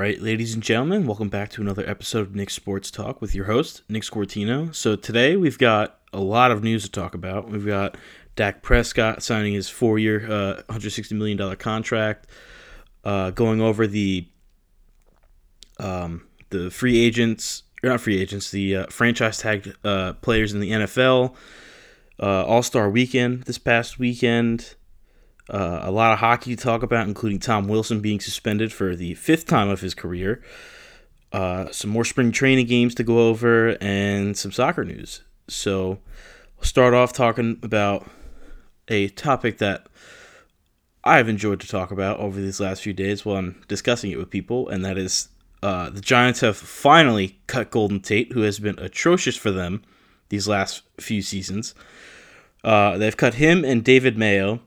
Right, ladies and gentlemen, welcome back to another episode of Nick Sports Talk with your host, Nick Scortino. So today we've got a lot of news to talk about. We've got Dak Prescott signing his four-year, uh, $160 million contract, uh, going over the um, the free agents, or not free agents, the uh, franchise tagged uh, players in the NFL, uh, All Star Weekend this past weekend. Uh, a lot of hockey to talk about, including Tom Wilson being suspended for the fifth time of his career. Uh, some more spring training games to go over, and some soccer news. So, we'll start off talking about a topic that I've enjoyed to talk about over these last few days while I'm discussing it with people, and that is uh, the Giants have finally cut Golden Tate, who has been atrocious for them these last few seasons. Uh, they've cut him and David Mayo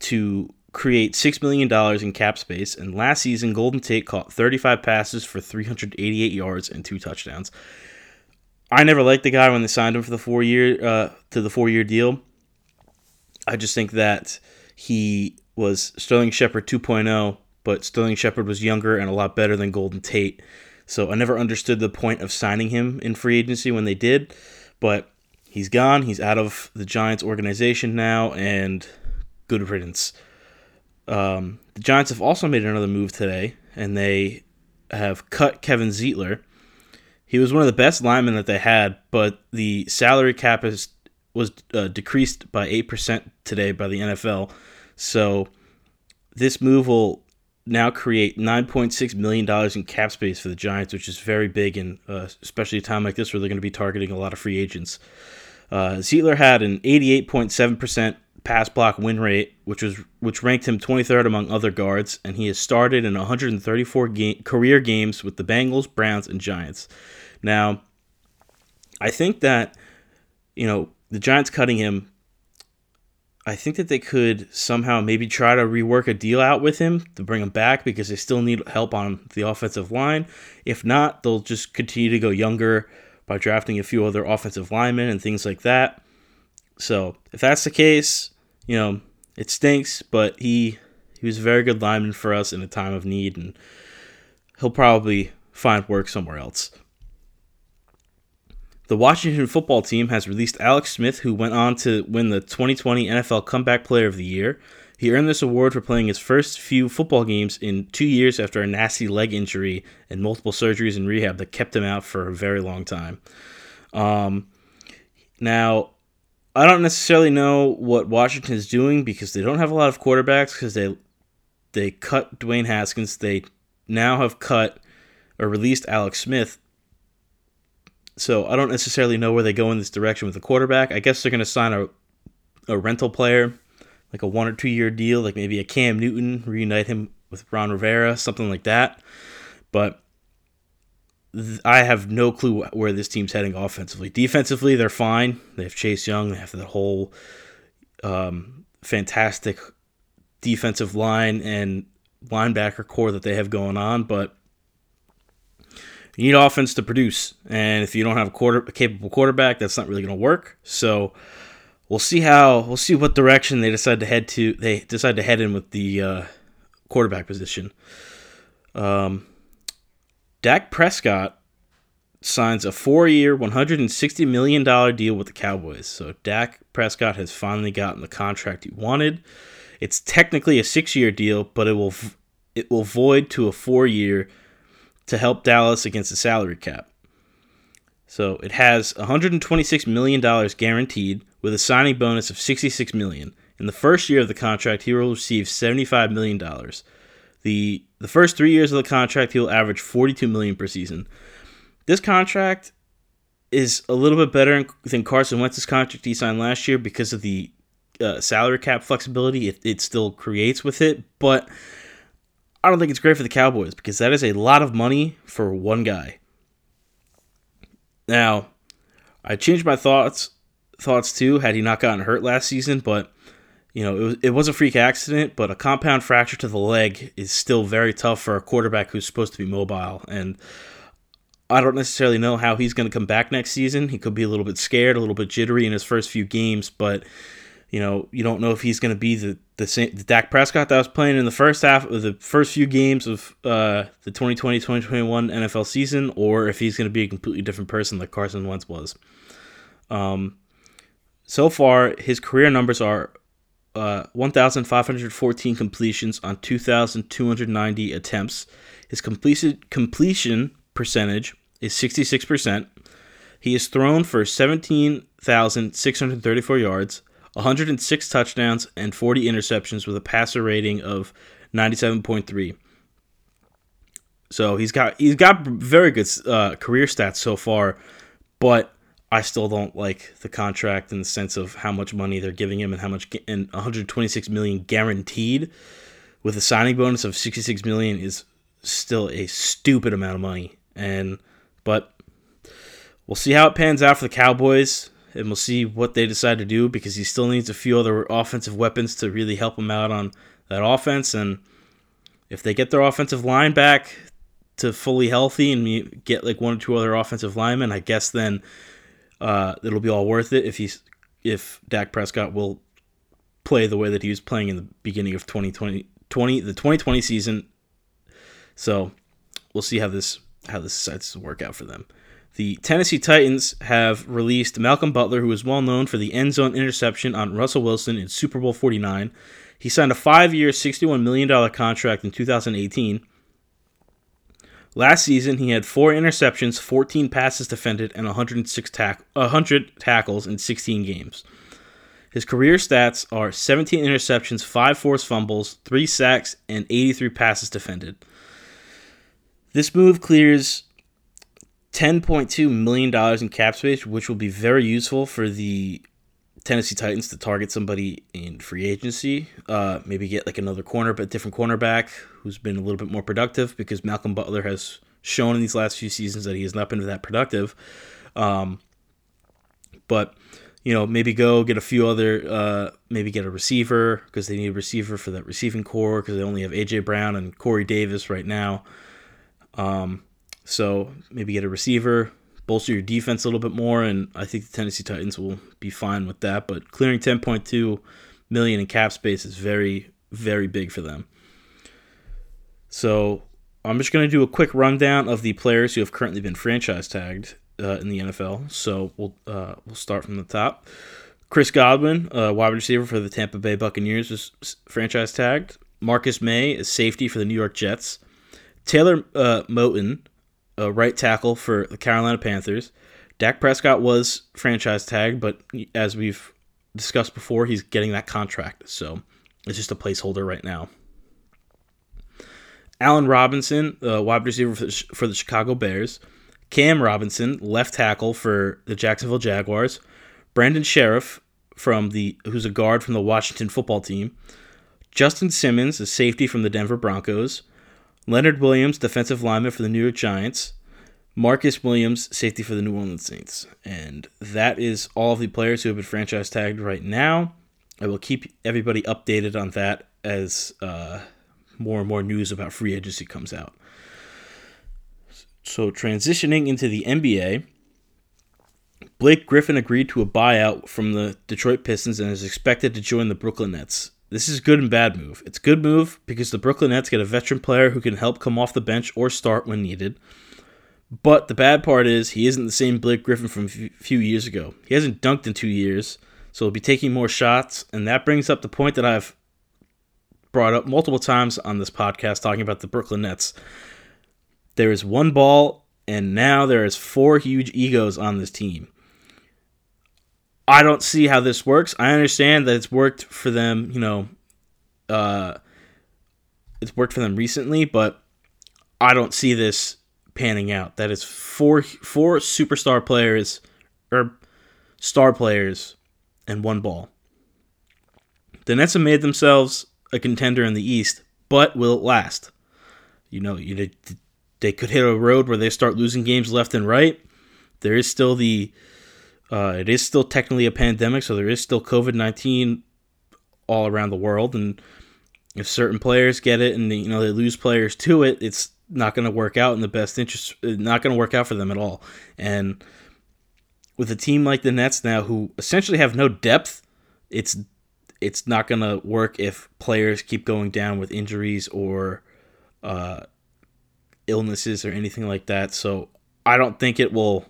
to create $6 million in cap space, and last season, Golden Tate caught 35 passes for 388 yards and two touchdowns. I never liked the guy when they signed him for the four year uh, to the four year deal. I just think that he was Sterling Shepard 2.0, but Sterling Shepard was younger and a lot better than Golden Tate. So I never understood the point of signing him in free agency when they did, but he's gone. He's out of the Giants organization now, and good riddance. Um, the Giants have also made another move today, and they have cut Kevin Zeitler. He was one of the best linemen that they had, but the salary cap is, was uh, decreased by 8% today by the NFL. So this move will now create $9.6 million in cap space for the Giants, which is very big, and uh, especially a time like this where they're going to be targeting a lot of free agents. Uh, Zeitler had an 88.7% pass block win rate, which was which ranked him 23rd among other guards, and he has started in 134 game, career games with the Bengals, Browns, and Giants. Now, I think that you know the Giants cutting him. I think that they could somehow maybe try to rework a deal out with him to bring him back because they still need help on the offensive line. If not, they'll just continue to go younger by drafting a few other offensive linemen and things like that. So if that's the case, you know, it stinks, but he he was a very good lineman for us in a time of need, and he'll probably find work somewhere else. The Washington football team has released Alex Smith, who went on to win the 2020 NFL Comeback Player of the Year. He earned this award for playing his first few football games in two years after a nasty leg injury and multiple surgeries and rehab that kept him out for a very long time. Um, now, I don't necessarily know what Washington is doing because they don't have a lot of quarterbacks because they they cut Dwayne Haskins. They now have cut or released Alex Smith. So I don't necessarily know where they go in this direction with the quarterback. I guess they're going to sign a a rental player, like a one or two year deal, like maybe a Cam Newton, reunite him with Ron Rivera, something like that. But I have no clue where this team's heading offensively. Defensively, they're fine. They have Chase Young. They have the whole um, fantastic defensive line and linebacker core that they have going on, but you need offense to produce. And if you don't have a quarter a capable quarterback, that's not really going to work. So we'll see how we'll see what direction they decide to head to. They decide to head in with the uh, quarterback position. Um, Dak Prescott signs a four-year, $160 million deal with the Cowboys. So Dak Prescott has finally gotten the contract he wanted. It's technically a six-year deal, but it will it will void to a four-year to help Dallas against the salary cap. So it has $126 million guaranteed with a signing bonus of 66 million. In the first year of the contract, he will receive $75 million. The the first three years of the contract, he'll average 42 million per season. This contract is a little bit better than Carson Wentz's contract he signed last year because of the uh, salary cap flexibility it, it still creates with it, but I don't think it's great for the Cowboys because that is a lot of money for one guy. Now, I changed my thoughts thoughts too had he not gotten hurt last season, but you know, it was, it was a freak accident, but a compound fracture to the leg is still very tough for a quarterback who's supposed to be mobile. And I don't necessarily know how he's going to come back next season. He could be a little bit scared, a little bit jittery in his first few games, but you know, you don't know if he's going to be the, the same the Dak Prescott that was playing in the first half of the first few games of uh, the 2020-2021 NFL season, or if he's going to be a completely different person like Carson Wentz was. Um, so far, his career numbers are uh, 1,514 completions on 2,290 attempts. His completion completion percentage is 66%. He is thrown for 17,634 yards, 106 touchdowns, and 40 interceptions with a passer rating of 97.3. So he's got he's got very good uh, career stats so far, but I still don't like the contract in the sense of how much money they're giving him and how much and 126 million guaranteed with a signing bonus of 66 million is still a stupid amount of money. And but we'll see how it pans out for the Cowboys and we'll see what they decide to do because he still needs a few other offensive weapons to really help him out on that offense and if they get their offensive line back to fully healthy and get like one or two other offensive linemen, I guess then uh, it'll be all worth it if he's if Dak Prescott will play the way that he was playing in the beginning of 2020, 20, the 2020 season. So we'll see how this how this to work out for them. The Tennessee Titans have released Malcolm Butler, who is well known for the end zone interception on Russell Wilson in Super Bowl 49. He signed a five year, $61 million contract in 2018 Last season, he had four interceptions, 14 passes defended, and 106 tack- 100 tackles in 16 games. His career stats are 17 interceptions, 5 forced fumbles, 3 sacks, and 83 passes defended. This move clears $10.2 million in cap space, which will be very useful for the Tennessee Titans to target somebody in free agency. Uh, maybe get like another corner, but different cornerback who's been a little bit more productive because Malcolm Butler has shown in these last few seasons that he has not been that productive. Um, but you know, maybe go get a few other, uh, maybe get a receiver because they need a receiver for that receiving core because they only have AJ Brown and Corey Davis right now. Um, so maybe get a receiver, bolster your defense a little bit more, and I think the Tennessee Titans will be fine with that. But clearing 10.2 million in cap space is very, very big for them. So I'm just going to do a quick rundown of the players who have currently been franchise tagged uh, in the NFL. So we'll uh, we'll start from the top. Chris Godwin, uh, wide receiver for the Tampa Bay Buccaneers, is franchise tagged. Marcus Maye is safety for the New York Jets. Taylor uh, Moton, a right tackle for the Carolina Panthers. Dak Prescott was franchise tagged, but as we've discussed before, he's getting that contract, so it's just a placeholder right now. Allen Robinson, uh, wide receiver for the, for the Chicago Bears. Cam Robinson, left tackle for the Jacksonville Jaguars. Brandon Scherff, from the who's a guard from the Washington football team. Justin Simmons, a safety from the Denver Broncos. Leonard Williams, defensive lineman for the New York Giants. Marcus Williams, safety for the New Orleans Saints. And that is all of the players who have been franchise tagged right now. I will keep everybody updated on that as uh, more and more news about free agency comes out. So, transitioning into the NBA, Blake Griffin agreed to a buyout from the Detroit Pistons and is expected to join the Brooklyn Nets. This is a good and bad move. It's good move because the Brooklyn Nets get a veteran player who can help come off the bench or start when needed. But the bad part is he isn't the same Blake Griffin from a few years ago. He hasn't dunked in two years, so he'll be taking more shots, and that brings up the point that I've brought up multiple times on this podcast talking about the Brooklyn Nets. There is one ball, and now there is four huge egos on this team. I don't see how this works. I understand that it's worked for them, you know, uh, it's worked for them recently, but I don't see this panning out. That is four four superstar players or star players and one ball. The Nets have made themselves a contender in the East, but will it last? You know, you they could hit a road where they start losing games left and right. There is still the uh, it is still technically a pandemic, so there is still COVID nineteen all around the world, and if certain players get it and they, you know they lose players to it, it's not going to work out in the best interest. Not going to work out for them at all. And with a team like the Nets now, who essentially have no depth, it's it's not going to work if players keep going down with injuries or uh, illnesses or anything like that. So I don't think it will.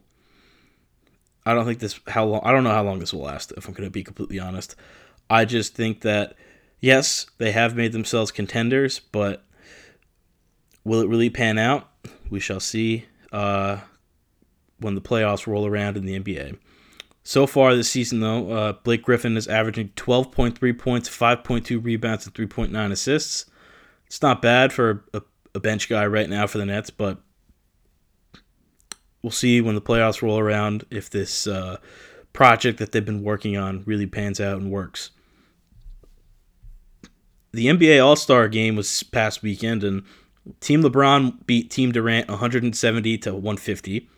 I don't think this how long. I don't know how long this will last. If I'm going to be completely honest, I just think that yes, they have made themselves contenders, but will it really pan out? We shall see uh, when the playoffs roll around in the NBA. So far this season, though, uh, Blake Griffin is averaging 12.3 points, 5.2 rebounds, and 3.9 assists. It's not bad for a, a bench guy right now for the Nets, but we'll see when the playoffs roll around if this uh, project that they've been working on really pans out and works. The NBA All Star game was past weekend, and Team LeBron beat Team Durant 170 to 150.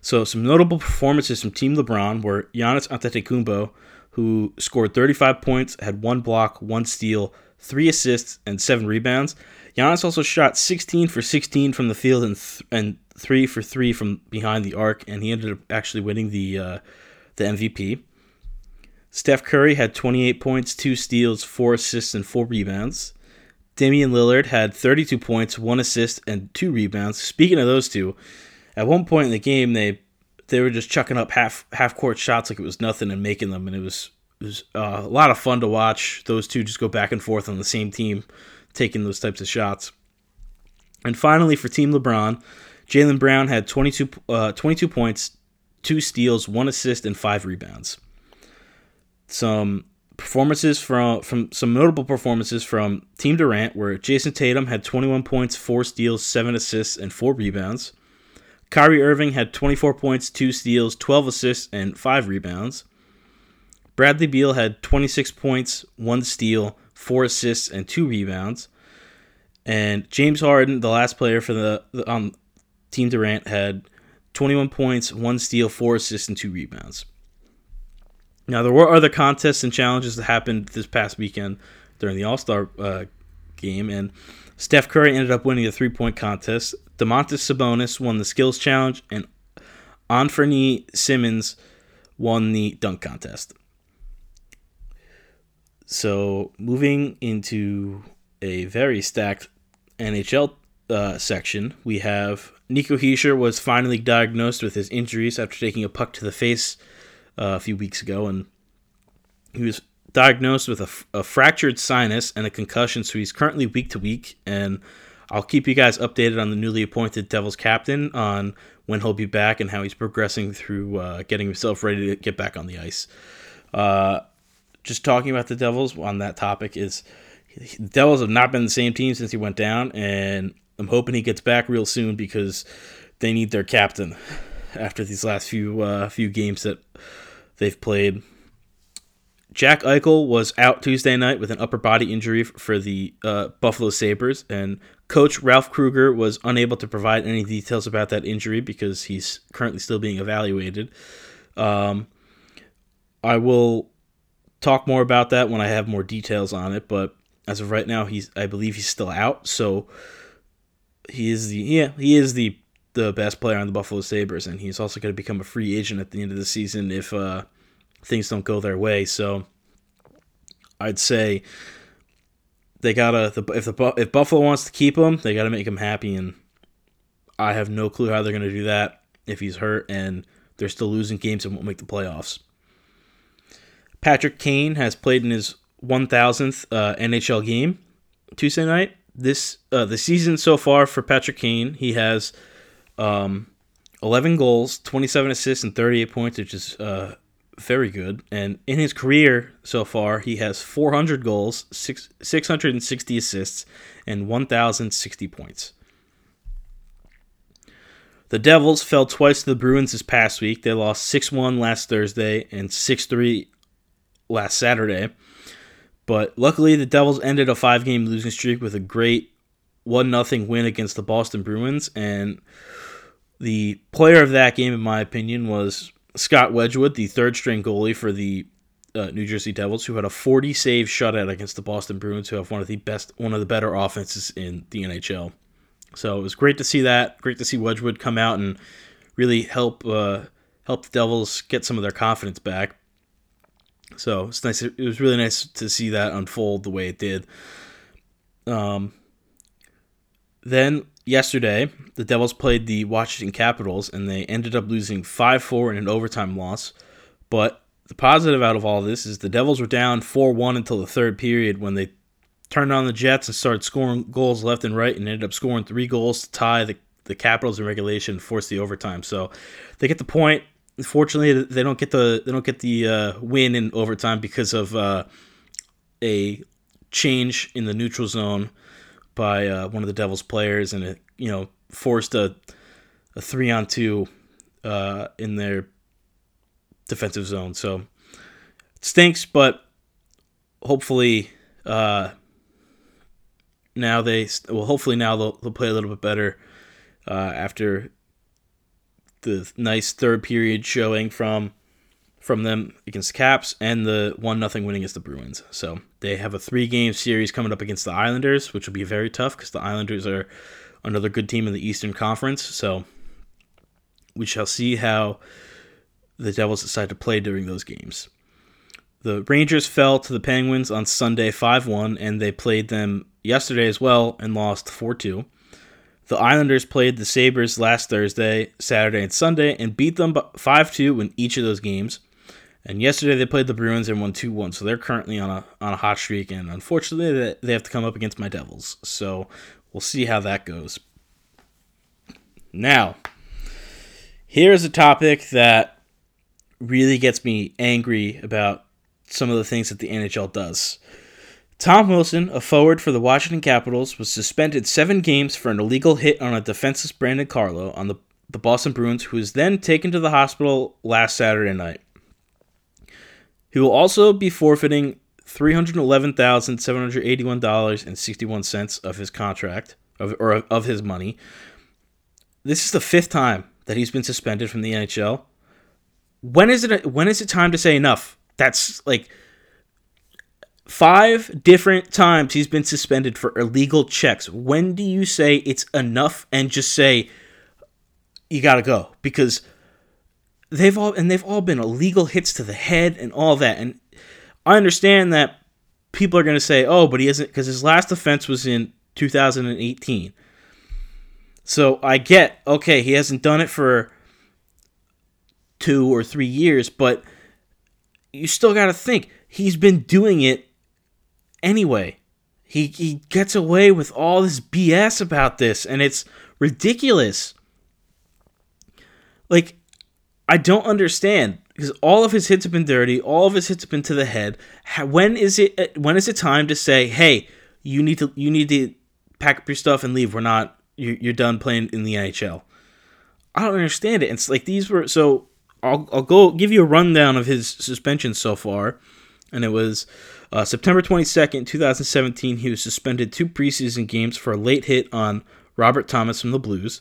So some notable performances from Team LeBron were Giannis Antetokounmpo, who scored 35 points, had one block, one steal, three assists, and seven rebounds. Giannis also shot 16 for 16 from the field and th- and three for three from behind the arc, and he ended up actually winning the uh, the MVP. Steph Curry had 28 points, two steals, four assists, and four rebounds. Damian Lillard had 32 points, one assist, and two rebounds. Speaking of those two, at one point in the game they they were just chucking up half half court shots like it was nothing and making them, and it was it was uh, a lot of fun to watch those two just go back and forth on the same team, taking those types of shots. And finally, for Team LeBron, Jaylen Brown had 22, uh, 22 points, two steals, one assist, and five rebounds. Some performances from from some notable performances from Team Durant where Jayson Tatum had 21 points, four steals, seven assists, and four rebounds. Kyrie Irving had 24 points, 2 steals, 12 assists, and 5 rebounds. Bradley Beal had 26 points, 1 steal, 4 assists, and 2 rebounds. And James Harden, the last player for the, um, Team Durant, had 21 points, 1 steal, 4 assists, and 2 rebounds. Now, there were other contests and challenges that happened this past weekend during the All Star uh, game, and Steph Curry ended up winning the three point contest. Domantas Sabonis won the skills challenge, and Anfernee Simons won the dunk contest. So, moving into a very stacked NHL uh, section, we have Nico Hischier was finally diagnosed with his injuries after taking a puck to the face uh, a few weeks ago, and he was diagnosed with a, a fractured sinus and a concussion, so he's currently week to week. And I'll keep you guys updated on the newly appointed Devils captain on when he'll be back and how he's progressing through uh, getting himself ready to get back on the ice. Uh, just talking about the Devils on that topic is the Devils have not been the same team since he went down, and I'm hoping he gets back real soon because they need their captain after these last few uh, few games that they've played. Jack Eichel was out Tuesday night with an upper body injury for the uh, Buffalo Sabres, and coach Ralph Krueger was unable to provide any details about that injury because he's currently still being evaluated. Um, I will talk more about that when I have more details on it, but as of right now, he's I believe he's still out, so he is the yeah he is the the best player on the Buffalo Sabres, and he's also going to become a free agent at the end of the season if uh, things don't go their way. So I'd say they gotta the, if the if Buffalo wants to keep him, they gotta make him happy, and I have no clue how they're gonna do that if he's hurt and they're still losing games and won't make the playoffs. Patrick Kane has played in his 1000th uh, NHL game Tuesday night. This uh, the season so far for Patrick Kane, he has um, 11 goals, 27 assists, and 38 points, which is uh, very good. And in his career so far, he has 400 goals, six, 660 assists, and 1,060 points. The Devils fell twice to the Bruins this past week. They lost 6 1 last Thursday and 6 3 last Saturday. But luckily, the Devils ended a five game losing streak with a great 1 0 win against the Boston Bruins. And the player of that game, in my opinion, was Scott Wedgewood, the third string goalie for the uh, New Jersey Devils, who had a 40 save shutout against the Boston Bruins, who have one of the best, one of the better offenses in the NHL. So it was great to see that. Great to see Wedgewood come out and really help uh, help the Devils get some of their confidence back. So it's nice. It was really nice to see that unfold the way it did. Um, then yesterday, the Devils played the Washington Capitals, and they ended up losing five four in an overtime loss. But the positive out of all this is the Devils were down four one until the third period when they turned on the Jets and started scoring goals left and right, and ended up scoring three goals to tie the the Capitals in regulation, and force the overtime. So they get the point. Unfortunately, they don't get the they don't get the uh, win in overtime because of uh, a change in the neutral zone by uh, one of the Devils players, and it you know forced a a three on two uh, in their defensive zone. So it stinks, but hopefully uh, now they well hopefully now they'll, they'll play a little bit better uh, after the nice third period showing from from them against the Caps and the one nothing winning against the Bruins. So they have a three game series coming up against the Islanders, which will be very tough because the Islanders are another good team in the Eastern Conference. So we shall see how the Devils decide to play during those games. The Rangers fell to the Penguins on Sunday 5 1, and they played them yesterday as well and lost 4 2. The Islanders played the Sabres last Thursday, Saturday, and Sunday and beat them 5 2 in each of those games. And yesterday they played the Bruins and won 2 1. So they're currently on a, on a hot streak. And unfortunately, they have to come up against my Devils. So we'll see how that goes. Now, here's a topic that really gets me angry about some of the things that the NHL does. Tom Wilson, a forward for the Washington Capitals, was suspended seven games for an illegal hit on a defenseless Brandon Carlo on the, the Boston Bruins, who was then taken to the hospital last Saturday night. He will also be forfeiting $311,781.61 of his contract, of, or of his money. This is the fifth time that he's been suspended from the NHL. When is it when is it time to say enough? That's like Five different times he's been suspended for illegal checks. When do you say it's enough and just say you got to go? Because they've all and they've all been illegal hits to the head and all that. And I understand that people are going to say, "Oh, but he isn't," because his last offense was in 2018." So I get, okay, he hasn't done it for 2 or 3 years, but you still got to think he's been doing it anyway. He he gets away with all this BS about this and it's ridiculous. Like I don't understand because all of his hits have been dirty, all of his hits have been to the head. When is it uh, when is it time to say, "Hey, you need to you need to pack up your stuff and leave. We're not you're, you're done playing in the NHL." I don't understand it. It's like these were so I'll I'll go give you a rundown of his suspensions so far. And it was uh, September 22nd, 2017, he was suspended two preseason games for a late hit on Robert Thomas from the Blues.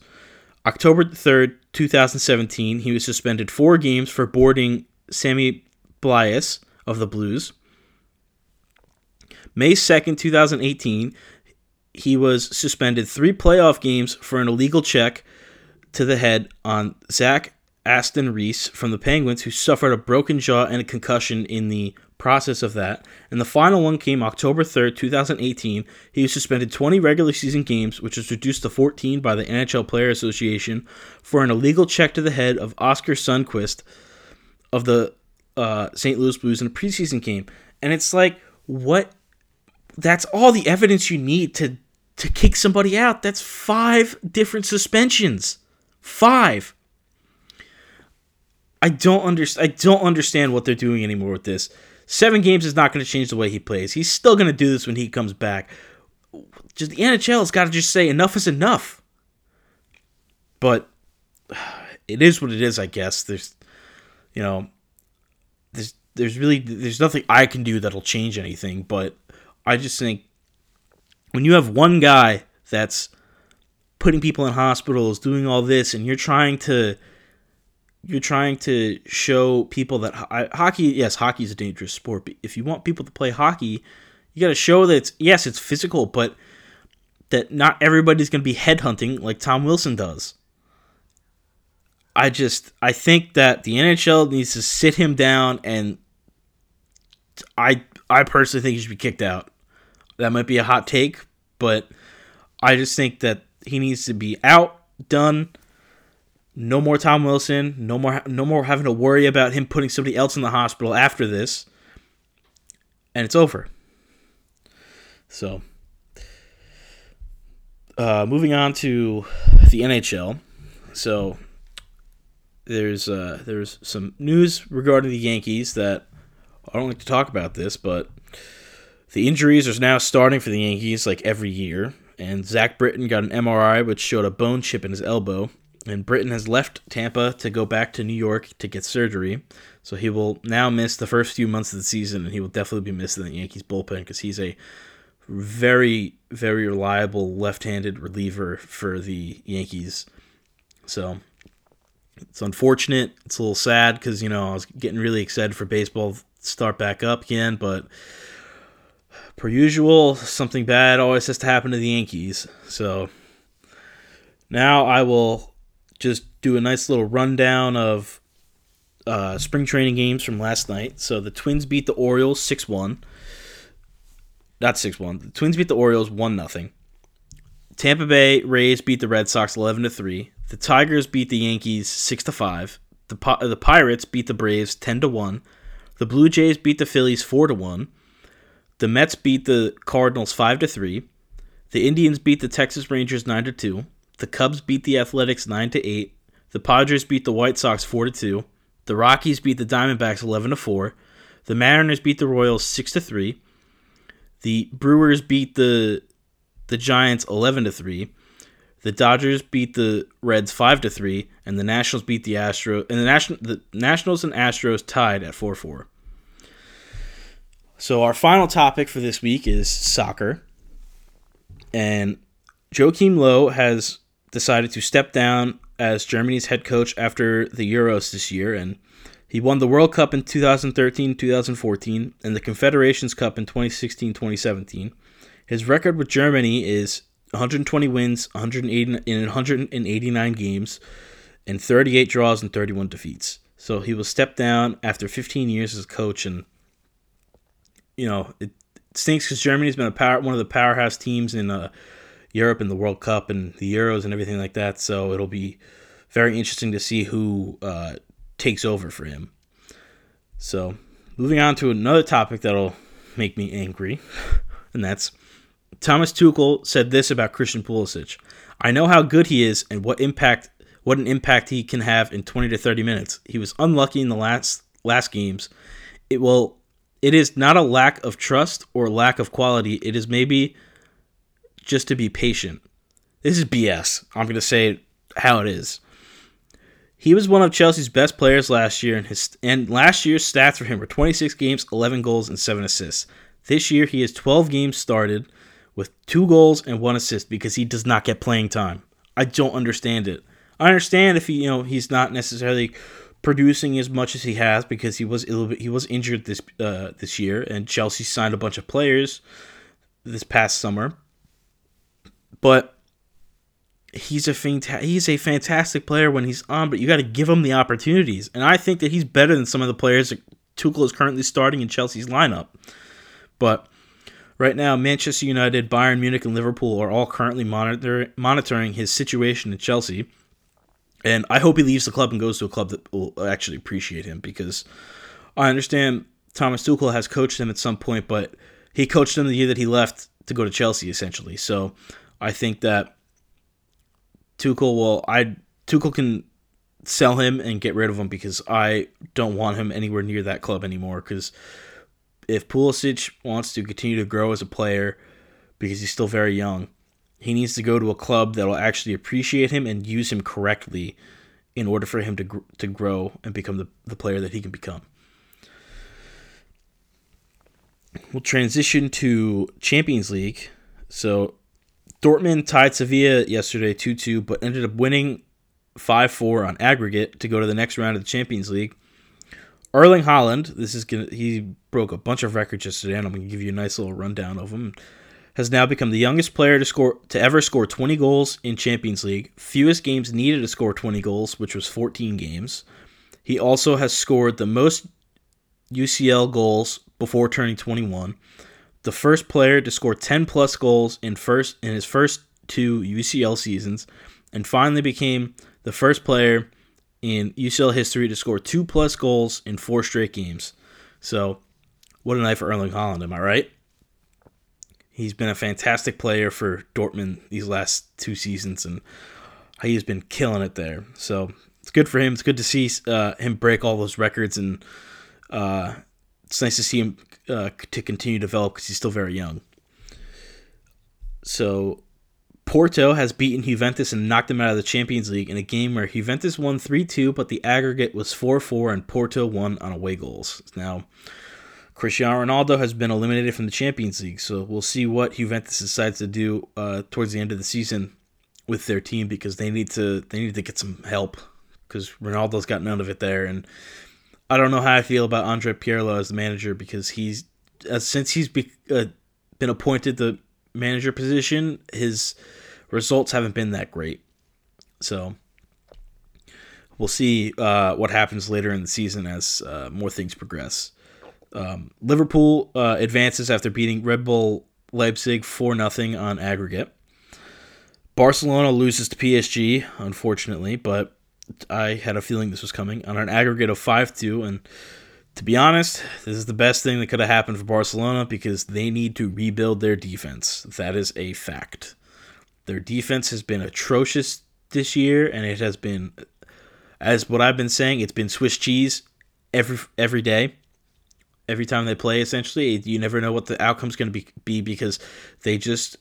October 3rd, 2017, he was suspended four games for boarding Sammy Blais of the Blues. May 2nd, 2018, he was suspended three playoff games for an illegal check to the head on Zach Aston Reese from the Penguins, who suffered a broken jaw and a concussion in the process of that. And the final one came October 3rd, 2018. He was suspended 20 regular season games, which was reduced to 14 by the NHL Player Association for an illegal check to the head of Oskar Sundqvist of the uh, St. Louis Blues in a preseason game. And it's like, what? That's all the evidence you need to to kick somebody out. That's five different suspensions. Five. I don't understand. I don't understand what they're doing anymore with this. Seven games is not going to change the way he plays. He's still going to do this when he comes back. Just the NHL has got to just say enough is enough. But it is what it is, I guess. There's, you know, there's there's really there's nothing I can do that'll change anything. But I just think when you have one guy that's putting people in hospitals, doing all this, and you're trying to you're trying to show people that hockey, yes, hockey is a dangerous sport. But if you want people to play hockey, you got to show that it's yes, it's physical, but that not everybody's going to be headhunting like Tom Wilson does. I just I think that the NHL needs to sit him down and I I personally think he should be kicked out. That might be a hot take, but I just think that he needs to be out, done. No more Tom Wilson. No more. No more having to worry about him putting somebody else in the hospital after this. And it's over. So, uh, moving on to the NHL. So, there's uh, there's some news regarding the Yankees that I don't like to talk about this, but the injuries are now starting for the Yankees like every year. And Zach Britton got an MRI which showed a bone chip in his elbow. And Britton has left Tampa to go back to New York to get surgery. So he will now miss the first few months of the season, and he will definitely be missing the Yankees bullpen because he's a very, very reliable left handed reliever for the Yankees. So it's unfortunate. It's a little sad because, you know, I was getting really excited for baseball start back up again, but per usual, something bad always has to happen to the Yankees. So now I will just do a nice little rundown of uh, spring training games from last night. So the Twins beat the Orioles 6 1. Not 6 1. The Twins beat the Orioles 1 0. Tampa Bay Rays beat the Red Sox 11 3. The Tigers beat the Yankees 6 5. The, the Pirates beat the Braves 10 1. The Blue Jays beat the Phillies 4 1. The Mets beat the Cardinals 5 to 3. The Indians beat the Texas Rangers 9 to 2. The Cubs beat the Athletics 9 to 8. The Padres beat the White Sox 4 to 2. The Rockies beat the Diamondbacks 11 to 4. The Mariners beat the Royals 6 to 3. The Brewers beat the the Giants 11 to 3. The Dodgers beat the Reds 5 to 3 and the Nationals beat the Astros and the National the Nationals and Astros tied at 4-4. So our final topic for this week is soccer. And Joachim Low has decided to step down as Germany's head coach after the Euros this year and he won the World Cup in 2013-2014 and the Confederations Cup in 2016-2017. His record with Germany is 120 wins, 180 in 189 games, and 38 draws and 31 defeats. So he will step down after 15 years as a coach, and you know it stinks because Germany's been a power, one of the powerhouse teams in uh, Europe and the World Cup and the Euros and everything like that. So it'll be very interesting to see who uh, takes over for him. So moving on to another topic that'll make me angry, and that's Thomas Tuchel said this about Christian Pulisic. I know how good he is and what impact what an impact he can have in 20 to 30 minutes. He was unlucky in the last last games. It will it is not a lack of trust or lack of quality. It is maybe just to be patient. This is BS. I'm going to say how it is. He was one of Chelsea's best players last year, and his and last year's stats for him were 26 games, 11 goals, and 7 assists. This year, he has 12 games started with two goals and one assist because he does not get playing time. I don't understand it. I understand if he, you know, he's not necessarily producing as much as he has because he was a little bit he was injured this uh, this year, and Chelsea signed a bunch of players this past summer. But he's a fanta- he's a fantastic player when he's on, but you got to give him the opportunities. And I think that he's better than some of the players that Tuchel is currently starting in Chelsea's lineup. But right now, Manchester United, Bayern Munich, and Liverpool are all currently monitor- monitoring his situation in Chelsea. And I hope he leaves the club and goes to a club that will actually appreciate him because I understand Thomas Tuchel has coached him at some point, but he coached him the year that he left to go to Chelsea, essentially. So I think that Tuchel will I Tuchel can sell him and get rid of him because I don't want him anywhere near that club anymore. Because if Pulisic wants to continue to grow as a player, because he's still very young, he needs to go to a club that will actually appreciate him and use him correctly in order for him to gr- to grow and become the, the player that he can become. We'll transition to Champions League. So Dortmund tied Sevilla yesterday 2-2 but ended up winning 5-4 on aggregate to go to the next round of the Champions League. Erling Haaland, this is gonna he broke a bunch of records yesterday and I'm going to give you a nice little rundown of them has now become the youngest player to score to ever score 20 goals in Champions League. Fewest games needed to score 20 goals, which was 14 games. He also has scored the most UCL goals before turning 21, the first player to score 10 plus goals in first in his first two UCL seasons, and finally became the first player in UCL history to score two plus goals in four straight games. So, what a night for Erling Haaland, am I right? He's been a fantastic player for Dortmund these last two seasons, and he's been killing it there. So it's good for him. It's good to see uh, him break all those records, and uh, it's nice to see him uh, to continue to develop because he's still very young. So Porto has beaten Juventus and knocked them out of the Champions League in a game where Juventus won 3 2, but the aggregate was 4 4, and Porto won on away goals. Now, Cristiano Ronaldo has been eliminated from the Champions League, so we'll see what Juventus decides to do uh, towards the end of the season with their team because they need to they need to get some help because Ronaldo's got none of it there, and I don't know how I feel about Andre Pirlo as the manager because he's uh, since he's be, uh, been appointed the manager position, his results haven't been that great. So we'll see uh, what happens later in the season as uh, more things progress. Um, Liverpool uh, advances after beating Red Bull Leipzig 4 0 on aggregate. Barcelona loses to PSG, unfortunately, but I had a feeling this was coming on an aggregate of 5 2. And to be honest, this is the best thing that could have happened for Barcelona because they need to rebuild their defense. That is a fact. Their defense has been atrocious this year, and it has been, as what I've been saying, it's been Swiss cheese every every day, every time they play. Essentially, you never know what the outcome's going to be, be because they just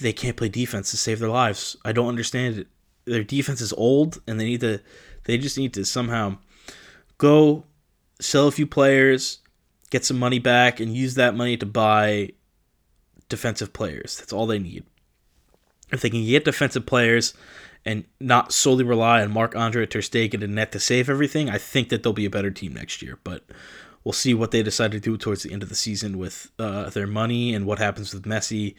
they can't play defense to save their lives. I don't understand it. Their defense is old, and they need to they just need to somehow go sell a few players, get some money back, and use that money to buy defensive players. That's all they need. If they can get defensive players and not solely rely on Marc Andre Ter Stegen and net to save everything, I think that they'll be a better team next year. But we'll see what they decide to do towards the end of the season with uh, their money and what happens with Messi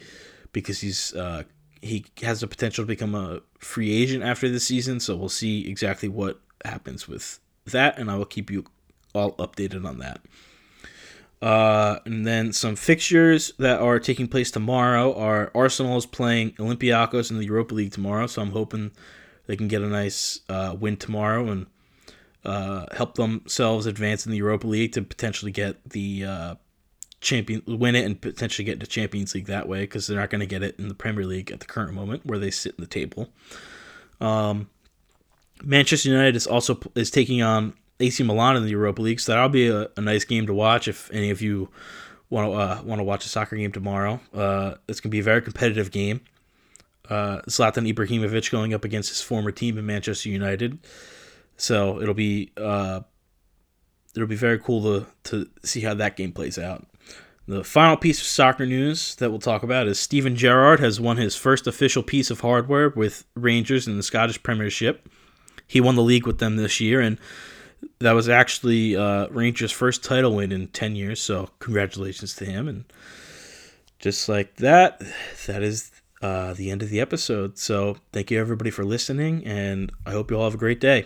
because he's uh, he has the potential to become a free agent after the season. So we'll see exactly what happens with that, and I will keep you all updated on that. Uh, and then some fixtures that are taking place tomorrow are Arsenal is playing Olympiacos in the Europa League tomorrow, so I'm hoping they can get a nice uh, win tomorrow and uh, help themselves advance in the Europa League to potentially get the uh, champion, win it, and potentially get into Champions League that way because they're not going to get it in the Premier League at the current moment where they sit in the table. Um, Manchester United is also is taking on AC Milan in the Europa League, so that'll be a, a nice game to watch if any of you want to uh, want to watch a soccer game tomorrow. Uh, it's gonna be a very competitive game. Uh, Zlatan Ibrahimovic going up against his former team in Manchester United, so it'll be uh, it'll be very cool to to see how that game plays out. The final piece of soccer news that we'll talk about is Steven Gerrard has won his first official piece of hardware with Rangers in the Scottish Premiership. He won the league with them this year, and that was actually uh, Rangers' first title win in 10 years, so congratulations to him. And just like that, that is uh, the end of the episode. So thank you everybody for listening, and I hope you all have a great day.